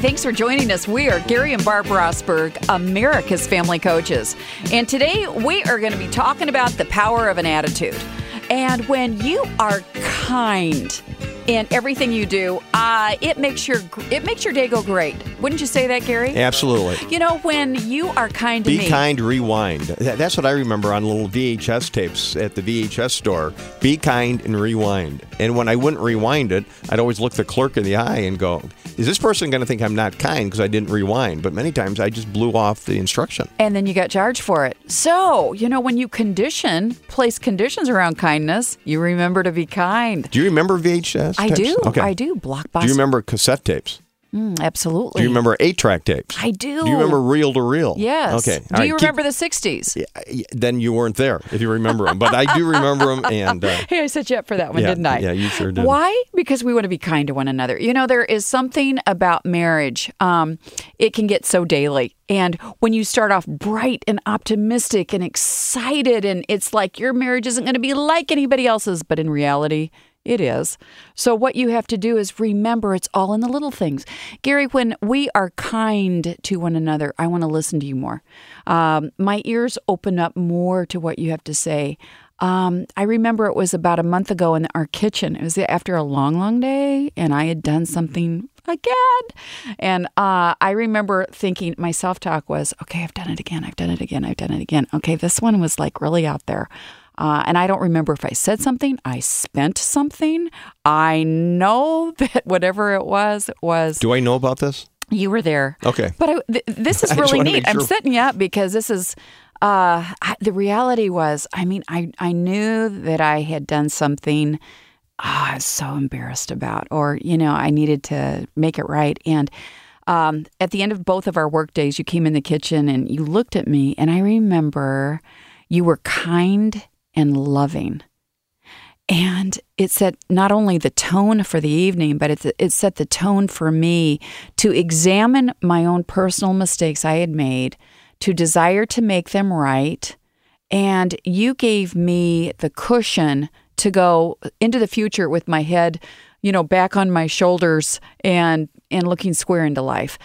Thanks for joining us. We are Gary and Barb Rosberg, America's Family Coaches. And today we are going to be talking about the power of an attitude. And when you are kind in everything you do, uh, it makes your it makes your day go great. Wouldn't you say that, Gary? Absolutely. You know, when you are kind to Be me, kind, rewind. That's what I remember on little VHS tapes at the VHS store. Be kind and rewind. And when I wouldn't rewind it, I'd always look the clerk in the eye and go, "Is this person going to think I'm not kind because I didn't rewind?" But many times I just blew off the instruction. and then you got charged for it. So, you know, when you condition, place conditions around kindness, you remember to be kind. Do you remember VHS? I tapes? do. Okay. I do. Blockbuster. Do you remember cassette tapes? Mm, absolutely. Do you remember eight-track tapes? I do. Do you remember reel to reel? Yes. Okay. Do All you right, keep- remember the 60s? Yeah, Then you weren't there if you remember them, but I do remember them. And uh, Hey, I set you up for that one, Yeah, didn't I? yeah, you sure did. Why? Because we want to be kind to one another. You know, there is something about marriage. Um, it can get so daily. And when you start off bright and optimistic and excited, and it's like your marriage isn't going to be like anybody else's, but in reality, it is. So, what you have to do is remember it's all in the little things. Gary, when we are kind to one another, I want to listen to you more. Um, my ears open up more to what you have to say. Um, I remember it was about a month ago in our kitchen. It was after a long, long day, and I had done something again. And uh, I remember thinking, my self talk was, okay, I've done it again. I've done it again. I've done it again. Okay, this one was like really out there. Uh, and I don't remember if I said something, I spent something. I know that whatever it was, it was do I know about this? you were there. Okay. But I, th- this is really neat. make I'm sure. setting you up because this is uh, I, the reality was. I mean, I I knew that I had done something. ah, I was so embarrassed about, or you know, I needed to make it right. And um, at the end of both of our work days, you came in the kitchen and you looked at me, and I remember you were kind and loving. And it set not only the tone for the evening, but it, it set the tone for me to examine my own personal mistakes I had made, to desire to make them right. And you gave me the cushion to go into the future with my head, you know, back on my shoulders and and looking square into life.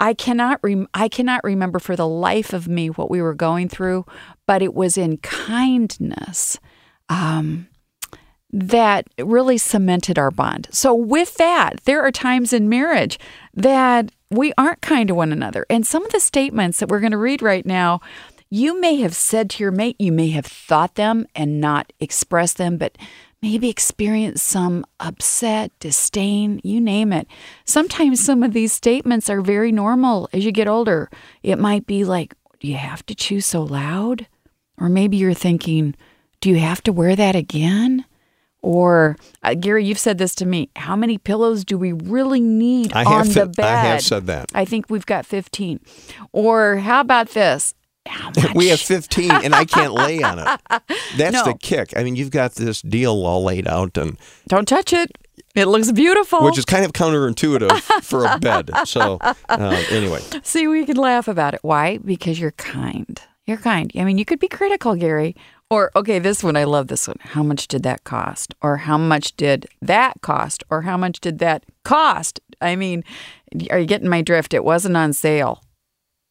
I cannot rem- I cannot remember for the life of me what we were going through, but it was in kindness um, that really cemented our bond. So, with that, there are times in marriage that we aren't kind to one another. And some of the statements that we're going to read right now, you may have said to your mate, you may have thought them and not expressed them, but maybe experience some upset, disdain, you name it. Sometimes some of these statements are very normal as you get older. It might be like, do you have to chew so loud? Or maybe you're thinking, do you have to wear that again? Or uh, Gary, you've said this to me. How many pillows do we really need I on have the bed? I have said that. I think we've got 15. Or how about this? We have 15 and I can't lay on it. That's No. the kick. I mean, you've got this deal all laid out and Don't touch it. It looks beautiful. which is kind of counterintuitive for a bed. So, uh, anyway, See, we can laugh about it. Why? Because you're kind. You're kind. I mean, you could be critical, Gary. Or, okay, this one, I love this one. How much did that cost? Or how much did that cost? Or how much did that cost? I mean, are you getting my drift? It wasn't on sale.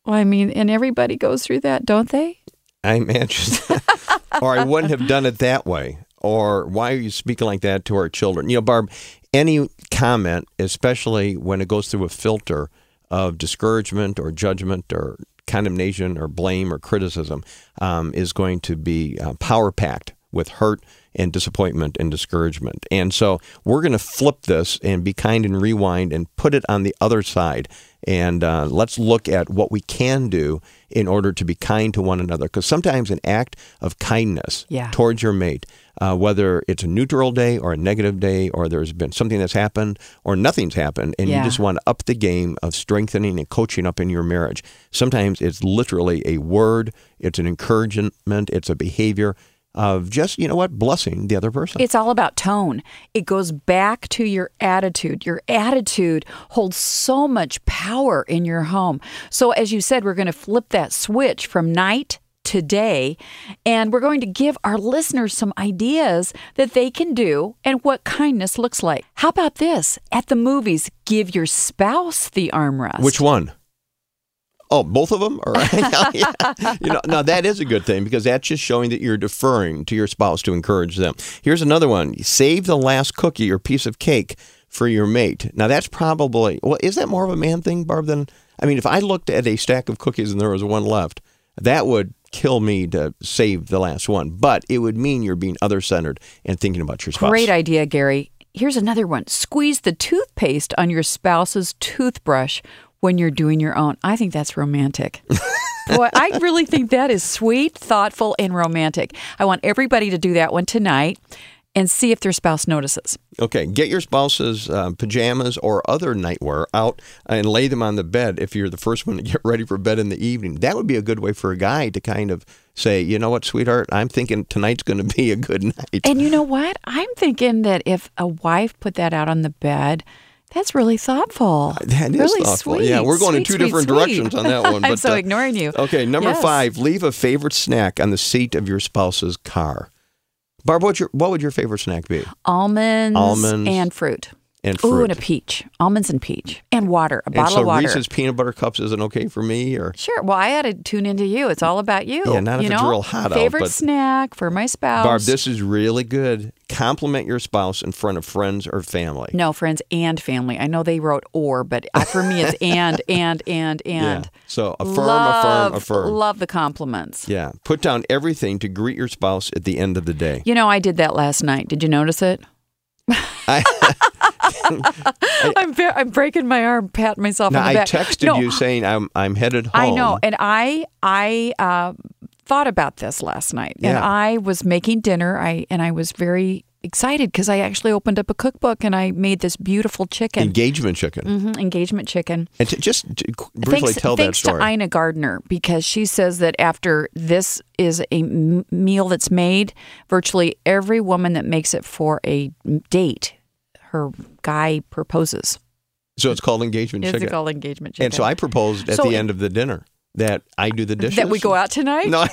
Well, I mean, and everybody goes through that, don't they? I imagine, or I wouldn't have done it that way. Or why are you speaking like that to our children? You know, Barb, any comment, especially when it goes through a filter of discouragement or judgment or condemnation or blame or criticism, um, is going to be uh, power packed with hurt and disappointment and discouragement. And so we're going to flip this and be kind and rewind and put it on the other side. And uh, let's look at what we can do in order to be kind to one another. Because sometimes an act of kindness Yeah. towards your mate, uh, whether it's a neutral day or a negative day, or there's been something that's happened or nothing's happened, and Yeah. you just want to up the game of strengthening and coaching up in your marriage. Sometimes it's literally a word, it's an encouragement, it's a behavior of just, you know what, blessing the other person. It's all about tone. It goes back to your attitude. Your attitude holds so much power in your home. So, as you said, we're going to flip that switch from night today. And we're going to give our listeners some ideas that they can do and what kindness looks like. How about this? At the movies, give your spouse the armrest. Which one? Oh, both of them? All right. yeah. You know, now that is a good thing because that's just showing that you're deferring to your spouse to encourage them. Here's another one. Save the last cookie or piece of cake for your mate. Now that's probably well, is that more of a man thing, Barb, than I mean, if I looked at a stack of cookies and there was one left, that would kill me to save the last one. But it would mean you're being other centered and thinking about your spouse. Great idea, Gary. Here's another one. Squeeze the toothpaste on your spouse's toothbrush when you're doing your own. I think that's romantic. Boy, I really think that is sweet, thoughtful, and romantic. I want everybody to do that one tonight and see if their spouse notices. Okay, get your spouse's uh, pajamas or other nightwear out and lay them on the bed if you're the first one to get ready for bed in the evening. That would be a good way for a guy to kind of say, you know what, sweetheart, I'm thinking tonight's going to be a good night. And you know what? I'm thinking that if a wife put that out on the bed, that's really thoughtful. That is really thoughtful. Sweet, yeah, we're going sweet, in two sweet, different directions on that one. I'm but, so uh, ignoring you. Okay, number Yes. five, leave a favorite snack on the seat of your spouse's car. Barb, what's your, what would your favorite snack be? Almonds, Almonds and fruit. And Ooh, and a peach. Almonds and peach. And water. A and bottle so of water. Reese's peanut butter cups isn't okay for me, or Sure. Well, I had to tune into you. It's all about you. Yeah, not if you it's know? real hot out, Favorite but- snack for my spouse. Barb, this is really good. Compliment your spouse in front of friends or family. No, friends and family. I know they wrote or, but uh, for me it's and, and, and, and. Yeah. So affirm, love, affirm, affirm. Love the compliments. Yeah. Put down everything to greet your spouse at the end of the day. You know, I did that last night. Did you notice it? I, I'm, ve- I'm breaking my arm, patting myself on the I back. texted No, you saying I'm I'm headed home. I know, and I I uh, thought about this last night, and I was making dinner. I and I was very excited because I actually opened up a cookbook and I made this beautiful chicken, Engagement chicken. Mhm, engagement chicken. And just briefly thanks, tell that story. to Ina Garten because she says that after this is a m- meal that's made, virtually every woman that makes it for a date, her guy proposes. so it's called engagement It's chicken. called engagement chicken. and so I proposed at So- the end of the dinner that I do the dishes. that we go out tonight. No,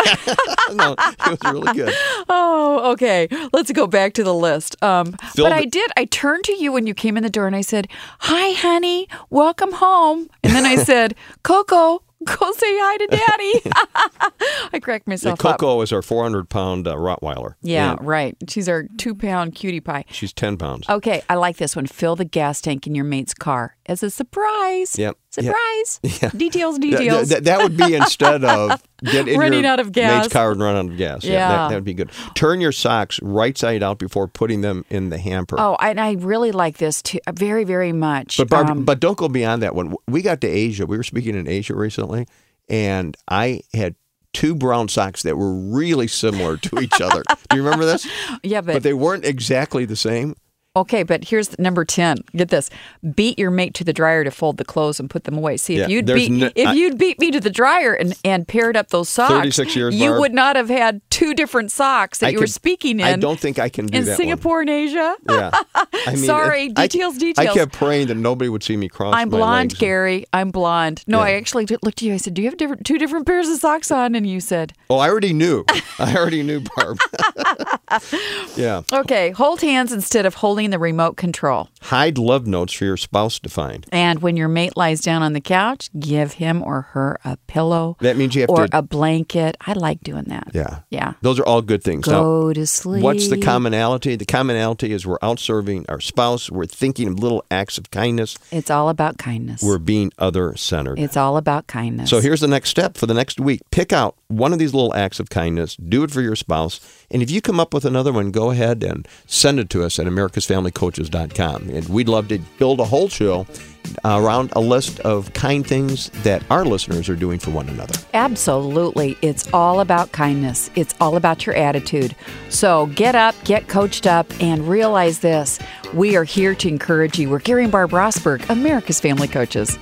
no, it was really good. Oh, okay. Let's go back to the list. Um, but I did. I turned to you when you came in the door and I said, "Hi, honey. Welcome home." And then I said, "Coco, go say hi to Daddy." I cracked Yeah, myself up. Coco is our 400 pound uh, Rottweiler. Yeah, And right. She's our two-pound cutie pie. she's 10 pounds. Okay, I like this one. Fill the gas tank in your mate's car as a surprise. Yep. Surprise. Yeah. Details. Details. th- that would be instead of get in Running your out of gas. mate's car and run out of gas. Yeah, Yeah. that, that would be good. Turn your socks right side out before putting them in the hamper. oh, and I really like this too. Very, very much. But Barb, Um, but don't go beyond that one. We got to Asia. We were speaking in Asia recently, and I had two brown socks that were really similar to each other. Do you remember this? yeah, But they weren't exactly the same. Okay, but here's number 10. Get this. Beat your mate to the dryer to fold the clothes and put them away. See, Yeah, if you'd beat no- if I- you'd beat me to the dryer and, and paired up those socks, 36 years, you Barb. would not have had two different socks that I you were speaking in I don't think I can do in that one. Singapore and Asia. Yeah. I mean, Sorry, it- I- details, I, kept praying that nobody would see me cross I'm blonde. Gary. I'm blonde. No, Yeah. I actually looked at you. I said, "Do you have different, two different pairs of socks on?" And you said, Oh, I already knew. I already knew, Barb. yeah. "Okay, hold hands instead of holding the remote control." Hide love notes for your spouse to find. And when your mate lies down on the couch, give him or her a pillow That means you have or to. a blanket. I like doing that. yeah. Yeah. Those are all good things. Now, Go to sleep. What's the commonality? The commonality is we're out serving our spouse. We're thinking of little acts of kindness. It's all about kindness. We're being other centered. it's all about kindness. So here's the next step for the next week. Pick out one of these little acts of kindness, do it for your spouse, and if you come up with another one, go ahead and send it to us at americasfamilycoaches.com. And we'd love to build a whole show around a list of kind things that our listeners are doing for one another. Absolutely. It's all about kindness. It's all about your attitude. So get up, get coached up, and realize this. We are here to encourage you. We're Gary and Barb Rosberg, America's Family Coaches.